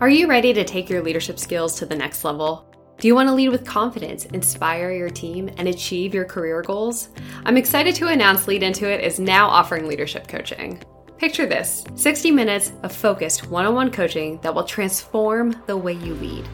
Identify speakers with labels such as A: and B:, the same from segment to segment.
A: Are you ready to take your leadership skills to the next level? Do you want to lead with confidence, inspire your team, and achieve your career goals? I'm excited to announce Lead Into It is now offering leadership coaching. Picture this 60 minutes of focused one on one coaching that will transform the way you lead.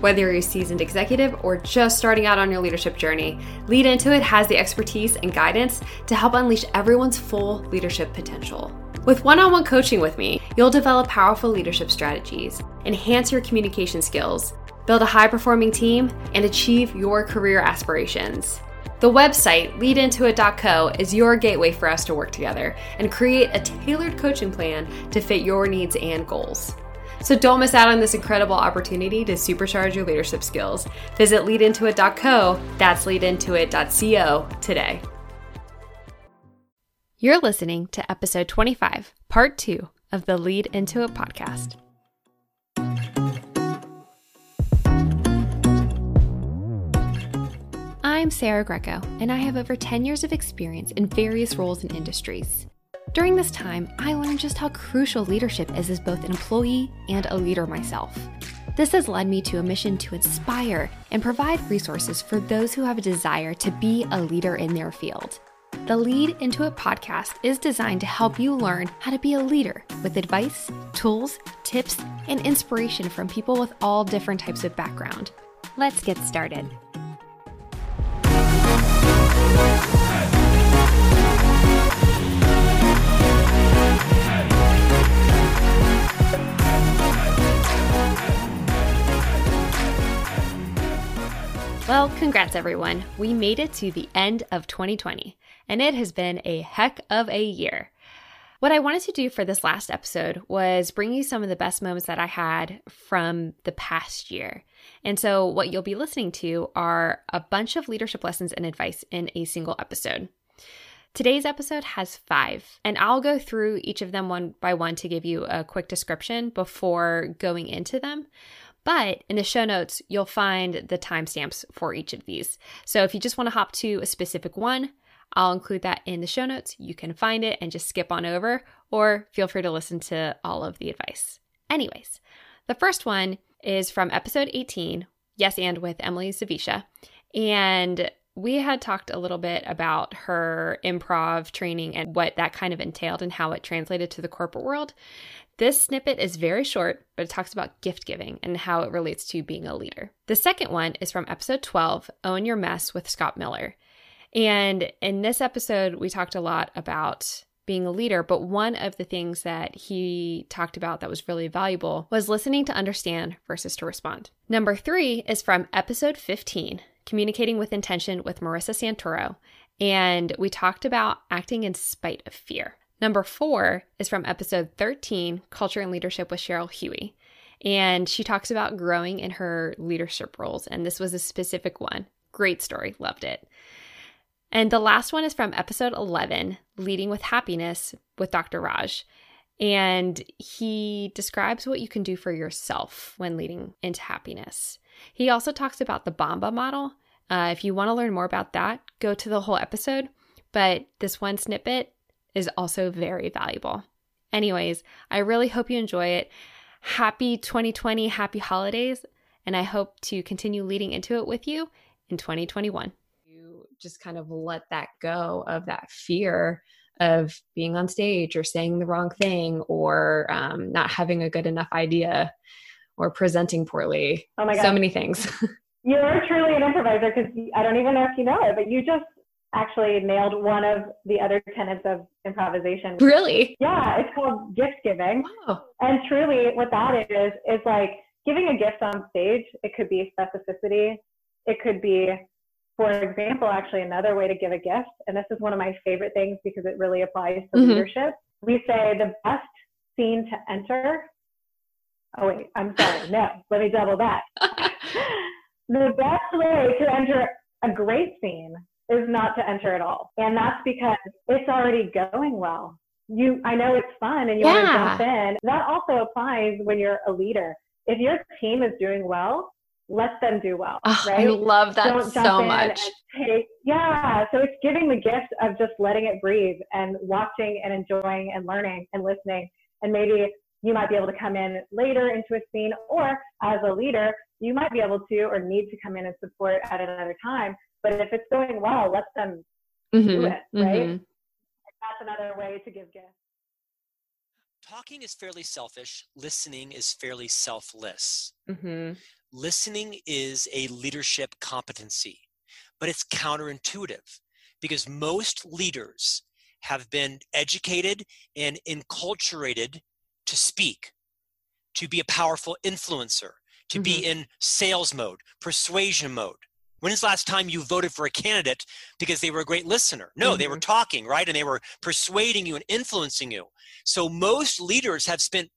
A: Whether you're a seasoned executive or just starting out on your leadership journey, Lead Into It has the expertise and guidance to help unleash everyone's full leadership potential. With one on one coaching with me, you'll develop powerful leadership strategies, enhance your communication skills, build a high performing team, and achieve your career aspirations. The website, leadintoit.co, is your gateway for us to work together and create a tailored coaching plan to fit your needs and goals. So don't miss out on this incredible opportunity to supercharge your leadership skills. Visit leadintoit.co, that's leadintoit.co today. You're listening to episode 25, part two of the Lead Into It podcast. I'm Sarah Greco, and I have over 10 years of experience in various roles and industries. During this time, I learned just how crucial leadership is as both an employee and a leader myself. This has led me to a mission to inspire and provide resources for those who have a desire to be a leader in their field. The Lead Into It podcast is designed to help you learn how to be a leader with advice, tools, tips, and inspiration from people with all different types of background. Let's get started. Well, congrats everyone. We made it to the end of 2020, and it has been a heck of a year. What I wanted to do for this last episode was bring you some of the best moments that I had from the past year. And so, what you'll be listening to are a bunch of leadership lessons and advice in a single episode. Today's episode has five, and I'll go through each of them one by one to give you a quick description before going into them. But in the show notes, you'll find the timestamps for each of these. So if you just want to hop to a specific one, I'll include that in the show notes. You can find it and just skip on over, or feel free to listen to all of the advice. Anyways, the first one is from episode 18, Yes and with Emily Zavisha. And we had talked a little bit about her improv training and what that kind of entailed and how it translated to the corporate world. This snippet is very short, but it talks about gift giving and how it relates to being a leader. The second one is from episode 12, Own Your Mess with Scott Miller. And in this episode, we talked a lot about being a leader, but one of the things that he talked about that was really valuable was listening to understand versus to respond. Number three is from episode 15, Communicating with Intention with Marissa Santoro. And we talked about acting in spite of fear. Number four is from episode 13, Culture and Leadership with Cheryl Huey. And she talks about growing in her leadership roles. And this was a specific one. Great story. Loved it. And the last one is from episode 11, Leading with Happiness with Dr. Raj. And he describes what you can do for yourself when leading into happiness. He also talks about the Bamba model. Uh, if you want to learn more about that, go to the whole episode. But this one snippet is also very valuable. Anyways, I really hope you enjoy it. Happy 2020, happy holidays, and I hope to continue leading into it with you in 2021. Just kind of let that go of that fear of being on stage or saying the wrong thing or um, not having a good enough idea or presenting poorly. Oh my God. So many things.
B: You're truly an improviser because I don't even know if you know it, but you just actually nailed one of the other tenets of improvisation.
A: Really?
B: Yeah, it's called gift giving. Wow. And truly, what that is, is like giving a gift on stage. It could be specificity. It could be, for example, actually another way to give a gift. And this is one of my favorite things because it really applies to mm-hmm. leadership. We say the best scene to enter. Oh, wait, I'm sorry. No, let me double that. the best way to enter a great scene is not to enter at all. And that's because it's already going well. You, I know it's fun and you yeah. want to jump in. That also applies when you're a leader. If your team is doing well, let them do well. Oh, right? I
A: love that Don't so much.
B: Take, yeah. So it's giving the gift of just letting it breathe and watching and enjoying and learning and listening and maybe you might be able to come in later into a scene, or as a leader, you might be able to or need to come in and support at another time. But if it's going well, let them mm-hmm. do it, right? Mm-hmm. That's another way to give gifts.
C: Talking is fairly selfish, listening is fairly selfless. Mm-hmm. Listening is a leadership competency, but it's counterintuitive because most leaders have been educated and enculturated to speak, to be a powerful influencer, to mm-hmm. be in sales mode, persuasion mode. When is the last time you voted for a candidate because they were a great listener? No, mm-hmm. they were mm-hmm. talking, right? And they were persuading you and influencing you. So most leaders have spent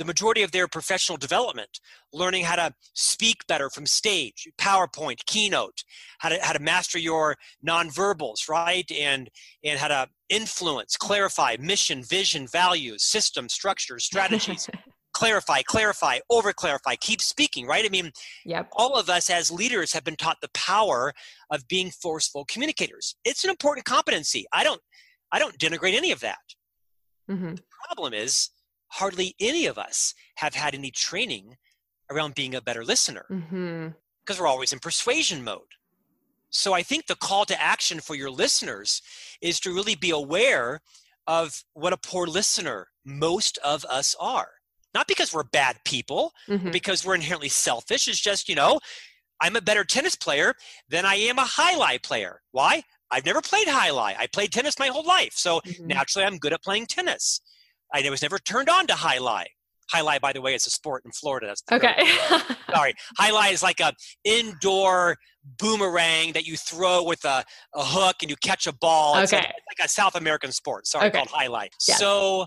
C: the majority of their professional development learning how to speak better from stage powerpoint keynote how to, how to master your nonverbals right? And and how to influence clarify mission vision values system, structures strategies. Clarify clarify over clarify keep speaking right? I mean
A: yep.
C: all of us as leaders have been taught the power of being forceful communicators. It's an important competency. I don't i don't denigrate any of that. Mm-hmm. the problem is hardly any of us have had any training around being a better listener because mm-hmm. we're always in persuasion mode. So I think the call to action for your listeners is to really be aware of what a poor listener most of us are. Not because we're bad people, mm-hmm. because we're inherently selfish. It's just, you know, I'm a better tennis player than I am a alai player. Why? I've never played alai. I played tennis my whole life. So mm-hmm. naturally, I'm good at playing tennis. I was never turned on to jai alai. Jai alai, by the way, is a sport in Florida. That's
A: okay.
C: Sorry. Jai alai is like a indoor boomerang that you throw with a, a hook and you catch a ball.
A: Okay.
C: It's like, it's like a South American sport. Sorry, okay. called alai. Yeah. So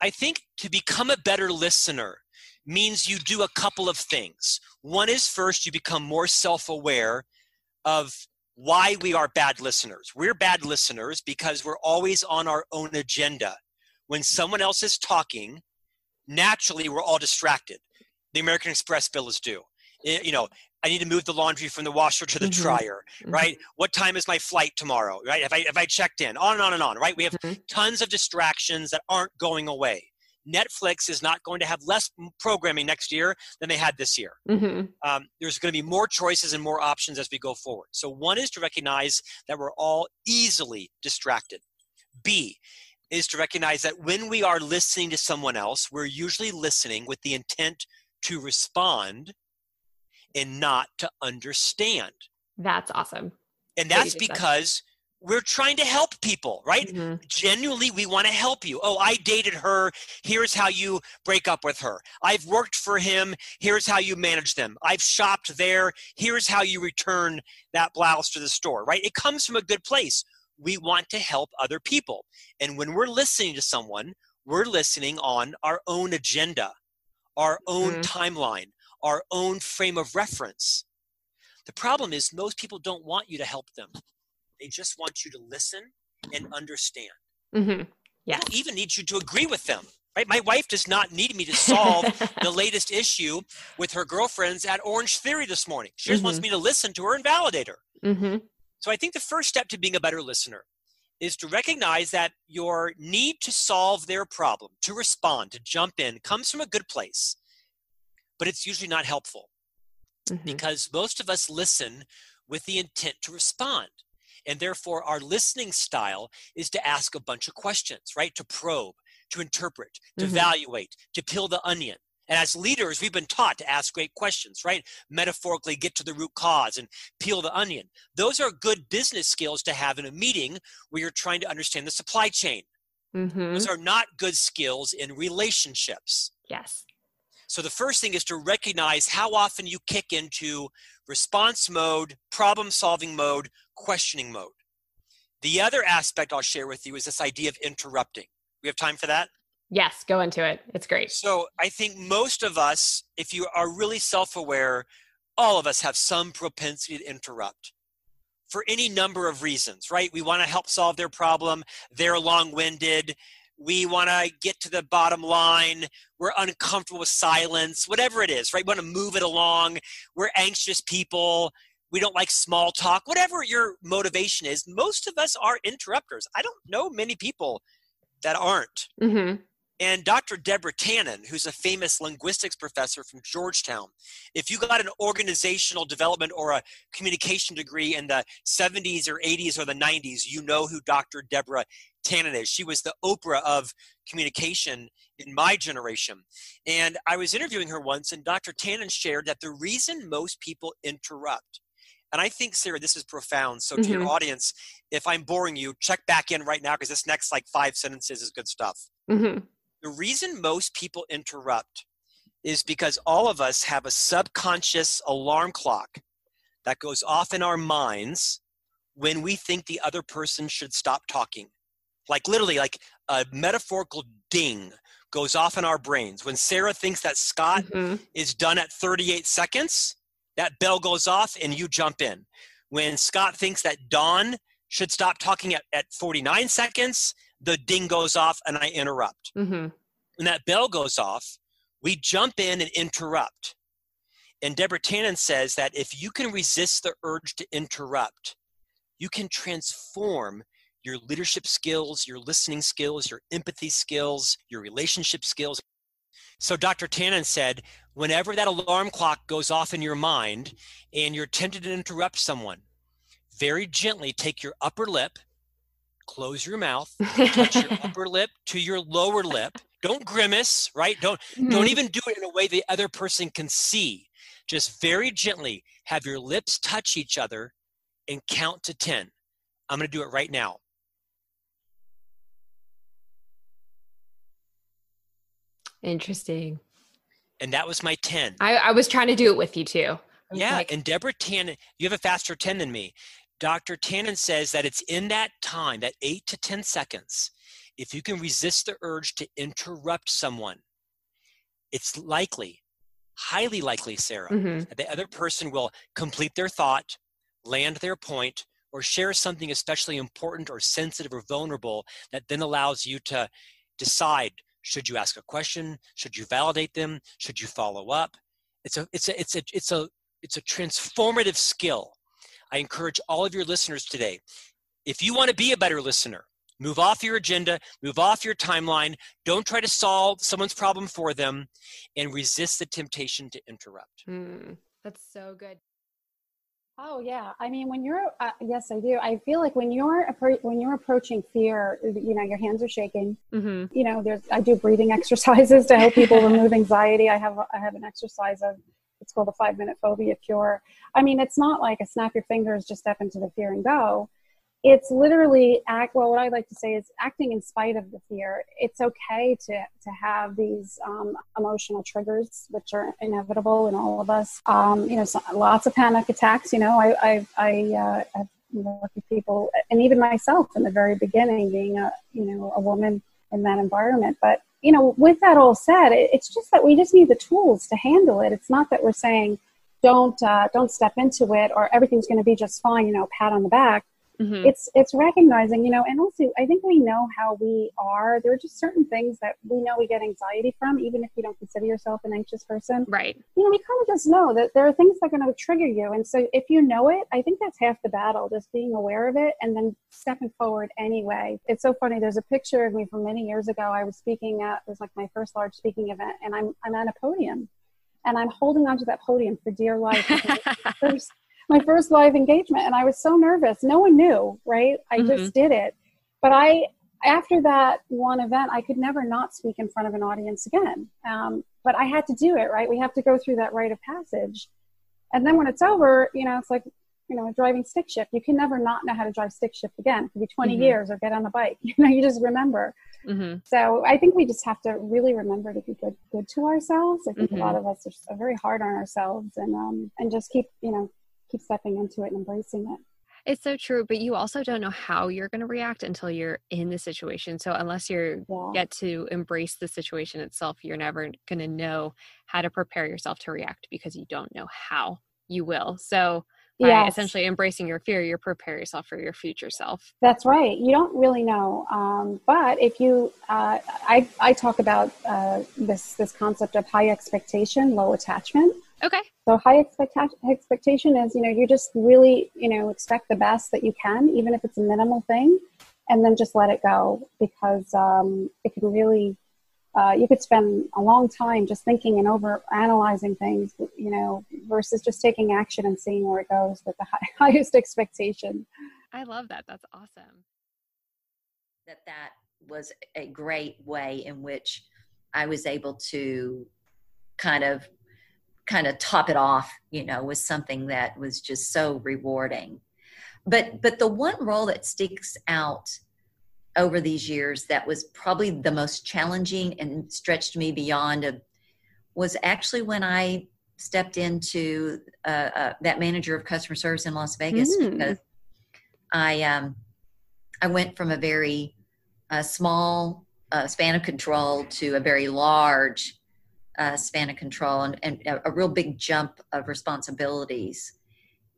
C: I think to become a better listener means you do a couple of things. One is first, you become more self aware of why we are bad listeners. We're bad listeners because we're always on our own agenda when someone else is talking, naturally we're all distracted. The American Express bill is due. You know, I need to move the laundry from the washer to the mm-hmm. dryer, mm-hmm. right? Mm-hmm. What time is my flight tomorrow, right? If I, if I checked in, on and on and on, right? We have mm-hmm. tons of distractions that aren't going away. Netflix is not going to have less programming next year than they had this year. Mm-hmm. Um, there's going to be more choices and more options as we go forward. So, one is to recognize that we're all easily distracted. B is to recognize that when we are listening to someone else, we're usually listening with the intent to respond and not to understand.
A: That's awesome.
C: And that's because that. we're trying to help people, right? Mm-hmm. Genuinely, we want to help you. Oh, I dated her. Here's how you break up with her. I've worked for him. Here's how you manage them. I've shopped there. Here's how you return that blouse to the store, right? It comes from a good place we want to help other people. And when we're listening to someone, we're listening on our own agenda, our own mm-hmm. timeline, our own frame of reference. The problem is, most people don't want you to help them. They just want you to listen and understand.
A: Mm-hmm. Yeah.
C: even need you to agree with them. Right? My wife does not need me to solve the latest issue with her girlfriends at Orange Theory this morning. She just mm-hmm. wants me to listen to her and validate her. Mm-hmm. So I think the first step to being a better listener is to recognize that your need to solve their problem, to respond, to jump in, comes from a good place, but it's usually not helpful mm-hmm. because most of us listen with the intent to respond. And therefore, our listening style is to ask a bunch of questions, right? To probe, to interpret, to mm-hmm. evaluate, to peel the onion. And as leaders, we've been taught to ask great questions, right? Metaphorically, get to the root cause and peel the onion. Those are good business skills to have in a meeting where you're trying to understand the supply chain. Mm-hmm. Those are not good skills in relationships.
A: Yes.
C: So the first thing is to recognize how often you kick into response mode, problem solving mode, questioning mode. The other aspect I'll share with you is this idea of interrupting. We have time for that?
A: Yes, go into it. It's great.
C: So I think most of us, if you are really self aware, all of us have some propensity to interrupt for any number of reasons, right? We want to help solve their problem. They're long winded. We want to get to the bottom line. We're uncomfortable with silence, whatever it is, right? We want to move it along. We're anxious people. We don't like small talk, whatever your motivation is. Most of us are interrupters. I don't know many people that aren't. Mm-hmm. And Dr. Deborah Tannen, who's a famous linguistics professor from Georgetown, if you got an organizational development or a communication degree in the 70s or 80s or the 90s, you know who Dr. Deborah Tannen is. She was the Oprah of communication in my generation. And I was interviewing her once, and Dr. Tannen shared that the reason most people interrupt and I think, Sarah, this is profound. So, to mm-hmm. your audience, if I'm boring you, check back in right now because this next like five sentences is good stuff. Mm-hmm. The reason most people interrupt is because all of us have a subconscious alarm clock that goes off in our minds when we think the other person should stop talking. Like literally, like a metaphorical ding goes off in our brains. When Sarah thinks that Scott mm-hmm. is done at 38 seconds, that bell goes off and you jump in. When Scott thinks that Dawn should stop talking at, at 49 seconds, the ding goes off and I interrupt. Mm-hmm. When that bell goes off, we jump in and interrupt. And Deborah Tannen says that if you can resist the urge to interrupt, you can transform your leadership skills, your listening skills, your empathy skills, your relationship skills. So Dr. Tannen said, whenever that alarm clock goes off in your mind and you're tempted to interrupt someone, very gently take your upper lip, close your mouth, touch your upper lip to your lower lip. Don't grimace, right? Don't mm-hmm. don't even do it in a way the other person can see. Just very gently have your lips touch each other and count to 10. I'm going to do it right now.
A: Interesting.
C: And that was my 10.
A: I, I was trying to do it with you too.
C: Yeah, like, and Deborah Tannen, you have a faster 10 than me. Dr. Tannen says that it's in that time, that eight to 10 seconds, if you can resist the urge to interrupt someone, it's likely, highly likely, Sarah, mm-hmm. that the other person will complete their thought, land their point, or share something especially important or sensitive or vulnerable that then allows you to decide should you ask a question should you validate them should you follow up it's a it's a it's a it's a it's a transformative skill I encourage all of your listeners today if you want to be a better listener, move off your agenda, move off your timeline, don't try to solve someone's problem for them, and resist the temptation to interrupt.
A: Mm, that's so good.
D: Oh yeah, I mean, when you're uh, yes, I do. I feel like when you're when you're approaching fear, you know, your hands are shaking. Mm-hmm. You know, there's I do breathing exercises to help people remove anxiety. I have I have an exercise of it's called the five minute phobia cure. I mean, it's not like a snap your fingers, just step into the fear and go. It's literally act. Well, what I like to say is acting in spite of the fear. It's okay to to have these um, emotional triggers, which are inevitable in all of us. Um, you know, so, lots of panic attacks. You know, I I, I uh, have worked with people, and even myself in the very beginning, being a you know a woman in that environment. But you know, with that all said, it, it's just that we just need the tools to handle it. It's not that we're saying don't uh, don't step into it or everything's going to be just fine. You know, pat on the back. Mm-hmm. It's it's recognizing, you know, and also I think we know how we are. There are just certain things that we know we get anxiety from, even if you don't consider yourself an anxious person.
A: Right.
D: You know, we kind of just know that there are things that are going to trigger you, and so if you know it, I think that's half the battle. Just being aware of it and then stepping forward anyway. It's so funny. There's a picture of me from many years ago. I was speaking at it was like my first large speaking event, and I'm I'm at a podium, and I'm holding onto that podium for dear life. first my first live engagement and I was so nervous. No one knew, right? I mm-hmm. just did it. But I, after that one event, I could never not speak in front of an audience again. Um, but I had to do it, right? We have to go through that rite of passage. And then when it's over, you know, it's like, you know, driving stick shift. You can never not know how to drive stick shift again. It could be 20 mm-hmm. years or get on the bike. You know, you just remember. Mm-hmm. So I think we just have to really remember to be good, good to ourselves. I think a lot mm-hmm. of us are very hard on ourselves and, um, and just keep, you know, keep stepping into it and embracing it.
A: It's so true, but you also don't know how you're going to react until you're in the situation. So unless you yeah. get to embrace the situation itself, you're never going to know how to prepare yourself to react because you don't know how you will. So by yes. essentially embracing your fear, you prepare yourself for your future self.
D: That's right. You don't really know, um, but if you, uh, I, I talk about uh, this this concept of high expectation, low attachment.
A: Okay.
D: So high expectation expectation is, you know, you just really, you know, expect the best that you can, even if it's a minimal thing, and then just let it go because um, it can really uh, you could spend a long time just thinking and over analyzing things, you know, versus just taking action and seeing where it goes with the high, highest expectation.
A: I love that. That's awesome.
E: That that was a great way in which I was able to kind of kind of top it off, you know, with something that was just so rewarding. But but the one role that sticks out over these years that was probably the most challenging and stretched me beyond a, was actually when I stepped into uh, uh, that manager of customer service in Las Vegas mm. because I um, I went from a very uh, small uh, span of control to a very large uh, span of control and, and a, real big jump of responsibilities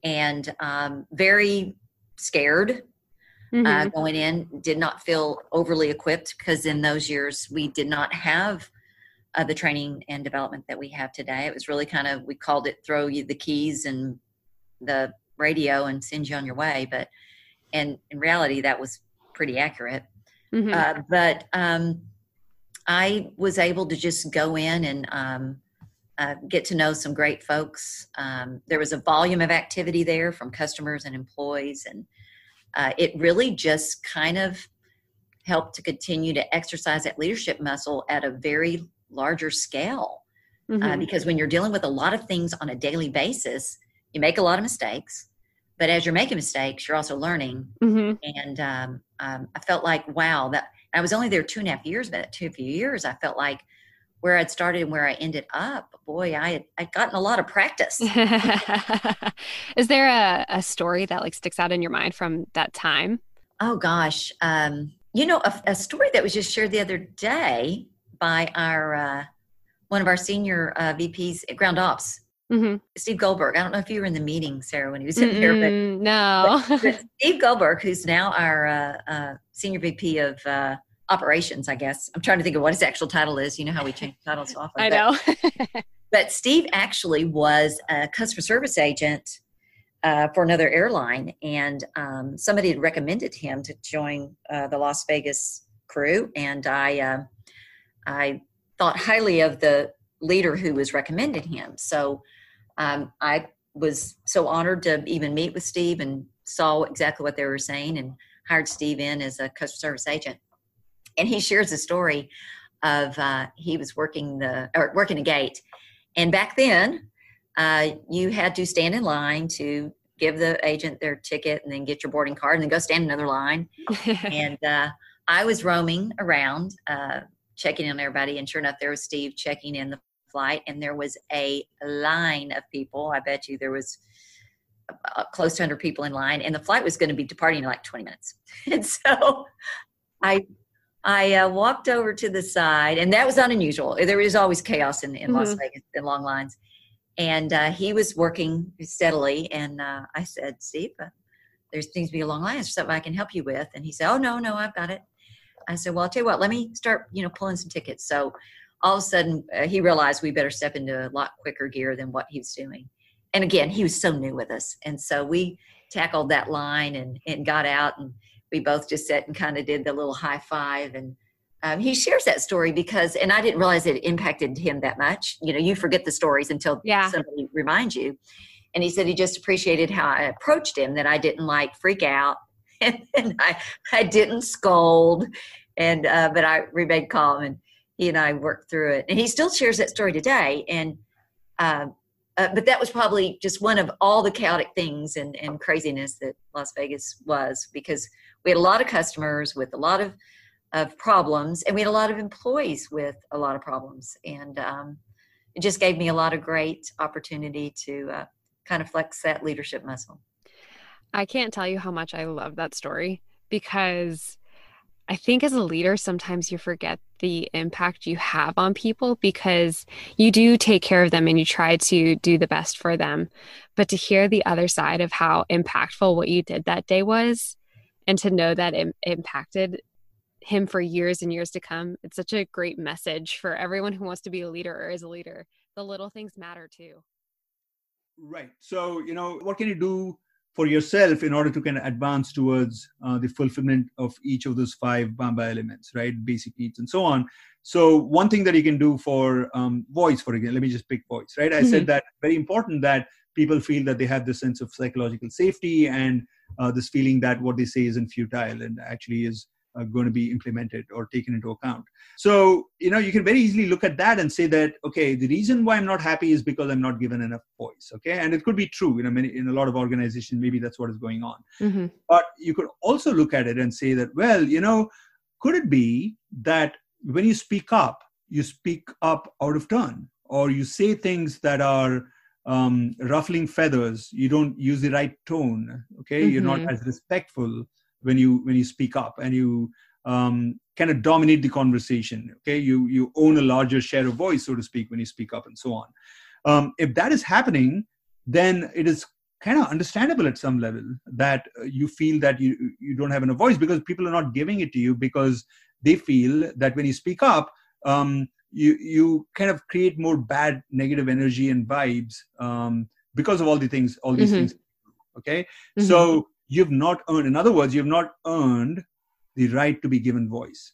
E: and um, very scared uh, mm-hmm. uh, going in. Did not feel overly equipped because in those years we did not have uh, the training and development that we have today. It was really kind of we called it throw you the keys and the radio and send you on your way. But and in reality, that was pretty accurate. Mm-hmm. Uh, but um, I was able to just go in and um, uh, get to know some great folks. Um, there was a volume of activity there from customers and employees, and uh, it really just kind of helped to continue to exercise that leadership muscle at a very larger scale. Uh, mm-hmm. Uh, because when you're dealing with a lot of things on a daily basis, you make a lot of mistakes. But as you're making mistakes, you're also learning. Mm-hmm. And um, um, I felt like, wow, that I was only there two and a half years, but two few years, I felt like where I'd started and where I ended up, boy, I had I'd gotten a lot of practice.
A: Is there a, a story that like sticks out in your mind from that time?
E: Oh gosh, um, you know, a, a, story that was just shared the other day by our uh, one of our senior uh, VPs at Ground Ops, mm-hmm. Steve Goldberg. I don't know if you were in the meeting, Sarah, when he was in mm there, but
A: no.
E: but Steve Goldberg, who's now our uh, uh senior VP of uh, operations, I guess. I'm trying to think of what his actual title is. You know how we change titles often.
A: I know.
E: But, Steve actually was a customer service agent uh, for another airline, and um, somebody had recommended him to join uh, the Las Vegas crew, and I, uh, I thought highly of the leader who was recommending him. So um, I was so honored to even meet with Steve and saw exactly what they were saying and hired Steve in as a customer service agent and he shares a story of uh, he was working the or working a gate, and back then uh, you had to stand in line to give the agent their ticket and then get your boarding card and then go stand another line. and uh, I was roaming around uh, checking in on everybody, and sure enough, there was Steve checking in the flight, and there was a line of people. I bet you there was close to 100 people in line, and the flight was going to be departing in like 20 minutes. And so I I uh, walked over to the side, and that was not unusual. There is always chaos in, in mm-hmm. Las Vegas in long lines. And uh, he was working steadily, and uh, I said, Steve, uh, there seems to be a long line. Is something I can help you with? And he said, Oh, no, no, I've got it. I said, Well, I'll tell you what, let me start, you know, pulling some tickets. So all of a sudden, uh, he realized we better step into a lot quicker gear than what he was doing. And again, he was so new with us. And so we tackled that line and, and got out and we both just sat and kind of did the little high five. And um, he shares that story because and i didn't realize it impacted him that much. You know you forget the stories until yeah. somebody reminds you. And he said he just appreciated how i approached him that i didn't like freak out and, and i i didn't scold. And uh, but i remained calm and he and i worked through it. And he still shares that story today. And uh, uh, but that was probably just one of all the chaotic things and, and craziness that las vegas was because we had a lot of customers with a lot of of problems and we had a lot of employees with a lot of problems. And um, it just gave me a lot of great opportunity to uh, kind of flex that leadership muscle.
A: I can't tell you how much i love that story because i think as a leader sometimes you forget the impact you have on people because you do take care of them and you try to do the best for them. But to hear the other side of how impactful what you did that day was and to know that it impacted him for years and years to come it's such a great message for everyone who wants to be a leader or is a leader. The little things matter too.
F: Right. So you know what can you do for yourself in order to kind of advance towards uh, the fulfillment of each of those five Bamba elements, right? Basic needs and so on. So one thing that you can do for um, voice, for example, let me just pick voice, right? I mm-hmm. said that very important that people feel that they have this sense of psychological safety and uh, this feeling that what they say isn't futile and actually is going to be implemented or taken into account. So, you know, you can very easily look at that and say that, okay, the reason why I'm not happy is because I'm not given enough voice. Okay. And it could be true, you know, many, in a lot of organizations, maybe that's what is going on. Mm-hmm. But you could also look at it and say that, well, you know, could it be that when you speak up, you speak up out of turn or you say things that are um, ruffling feathers you don't use the right tone okay mm-hmm. you're not mm-hmm. as respectful when you when you speak up and you um, kind of dominate the conversation okay you you own a larger share of voice so to speak when you speak up and so on um, if that is happening then it is kind of understandable at some level that uh, you feel that you you don't have enough voice because people are not giving it to you because they feel that when you speak up um, you you kind of create more bad negative energy and vibes um, because of all the things all these mm-hmm. things okay mm-hmm. so you've not earned in other words you've not earned the right to be given voice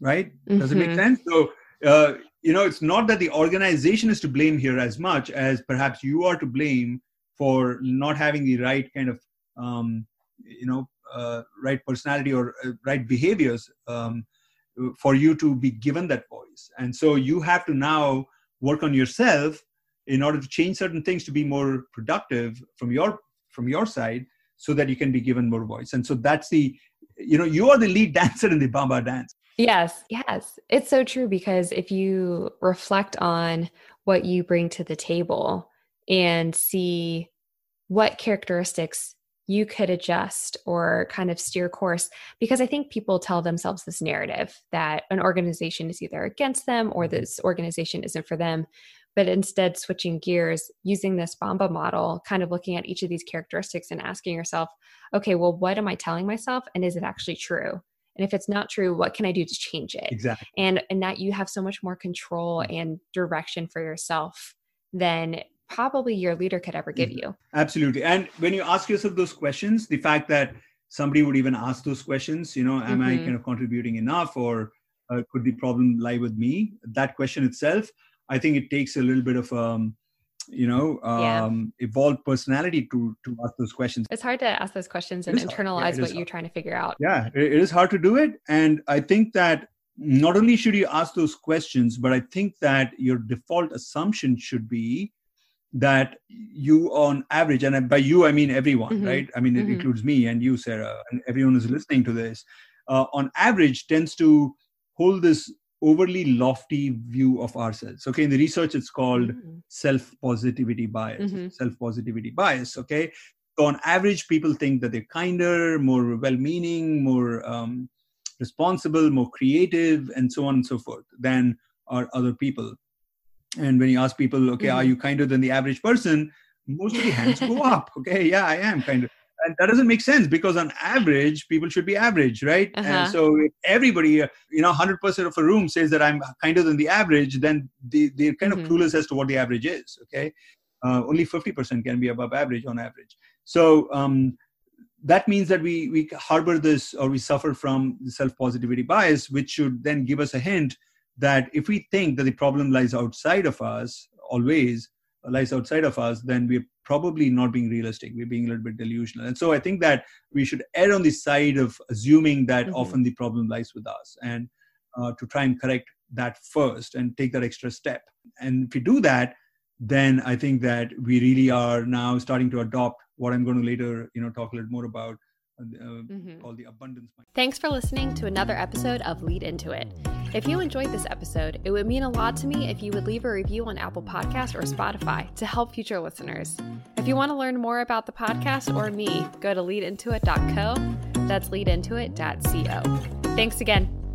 F: right mm-hmm. does it make mm-hmm. sense so uh, you know it's not that the organization is to blame here as much as perhaps you are to blame for not having the right kind of um, you know uh, right personality or uh, right behaviors um, for you to be given that voice and so you have to now work on yourself in order to change certain things to be more productive from your from your side so that you can be given more voice. And so that's the you know you are the lead dancer in the bamba dance.
A: Yes yes. It's so true because if you reflect on what you bring to the table and see what characteristics you could adjust or kind of steer course because I think people tell themselves this narrative that an organization is either against them or this organization isn't for them. But instead, switching gears, using this Bamba model, kind of looking at each of these characteristics and asking yourself, okay, well, what am I telling myself? And is it actually true? And if it's not true, what can I do to change it?
F: Exactly.
A: And and that you have so much more control mm-hmm. and direction for yourself than probably your leader could ever give mm-hmm. you.
F: Absolutely. And when you ask yourself those questions, the fact that somebody would even ask those questions, you know, am mm-hmm. I kind of contributing enough or uh, could the problem lie with me? That question itself, I think it takes a little bit of um, you know um, yeah. evolved personality to to ask those questions
A: it's hard to ask those questions and internalize yeah, what you're trying to figure out
F: yeah it is hard to do it and i think that not only should you ask those questions but i think that your default assumption should be that you on average and by you i mean everyone mm-hmm. right i mean it mm-hmm. includes me and you sarah and everyone who's listening to this uh, on average tends to hold this overly lofty view of ourselves. Okay in the research it's called mm-hmm. self positivity bias mm-hmm. self positivity bias okay? So on average people think that they're kinder more well meaning more um, responsible more creative and so on and so forth than are other people. And when you ask people okay mm-hmm. are you kinder than the average person? most of the hands go up okay? Yeah i am kind of and that doesn't make sense because on average people should be average right uh-huh. and so if everybody uh, you know 100% of a room says that i'm kinder than the average then they, they're kind mm-hmm. of clueless as to what the average is okay uh, only 50% can be above average on average so um, that means that we we harbor this or we suffer from self positivity bias which should then give us a hint that if we think that the problem lies outside of us always lies outside of us then we're probably not being realistic. We're being a little bit delusional. And so i think that we should err on the side of assuming that mm-hmm. often the problem lies with us and uh, to try and correct that first and take that extra step. And if we do that then i think that we really are now starting to adopt what i'm going to later you know talk a little more about mm-hmm. called the abundance
A: mind. Thanks for listening to another episode of Lead Into It. If you enjoyed this episode, it would mean a lot to me if you would leave a review on Apple Podcast or Spotify to help future listeners. If you want to learn more about the podcast or me, go to leadintoit.co. That's leadintoit.co. Thanks again.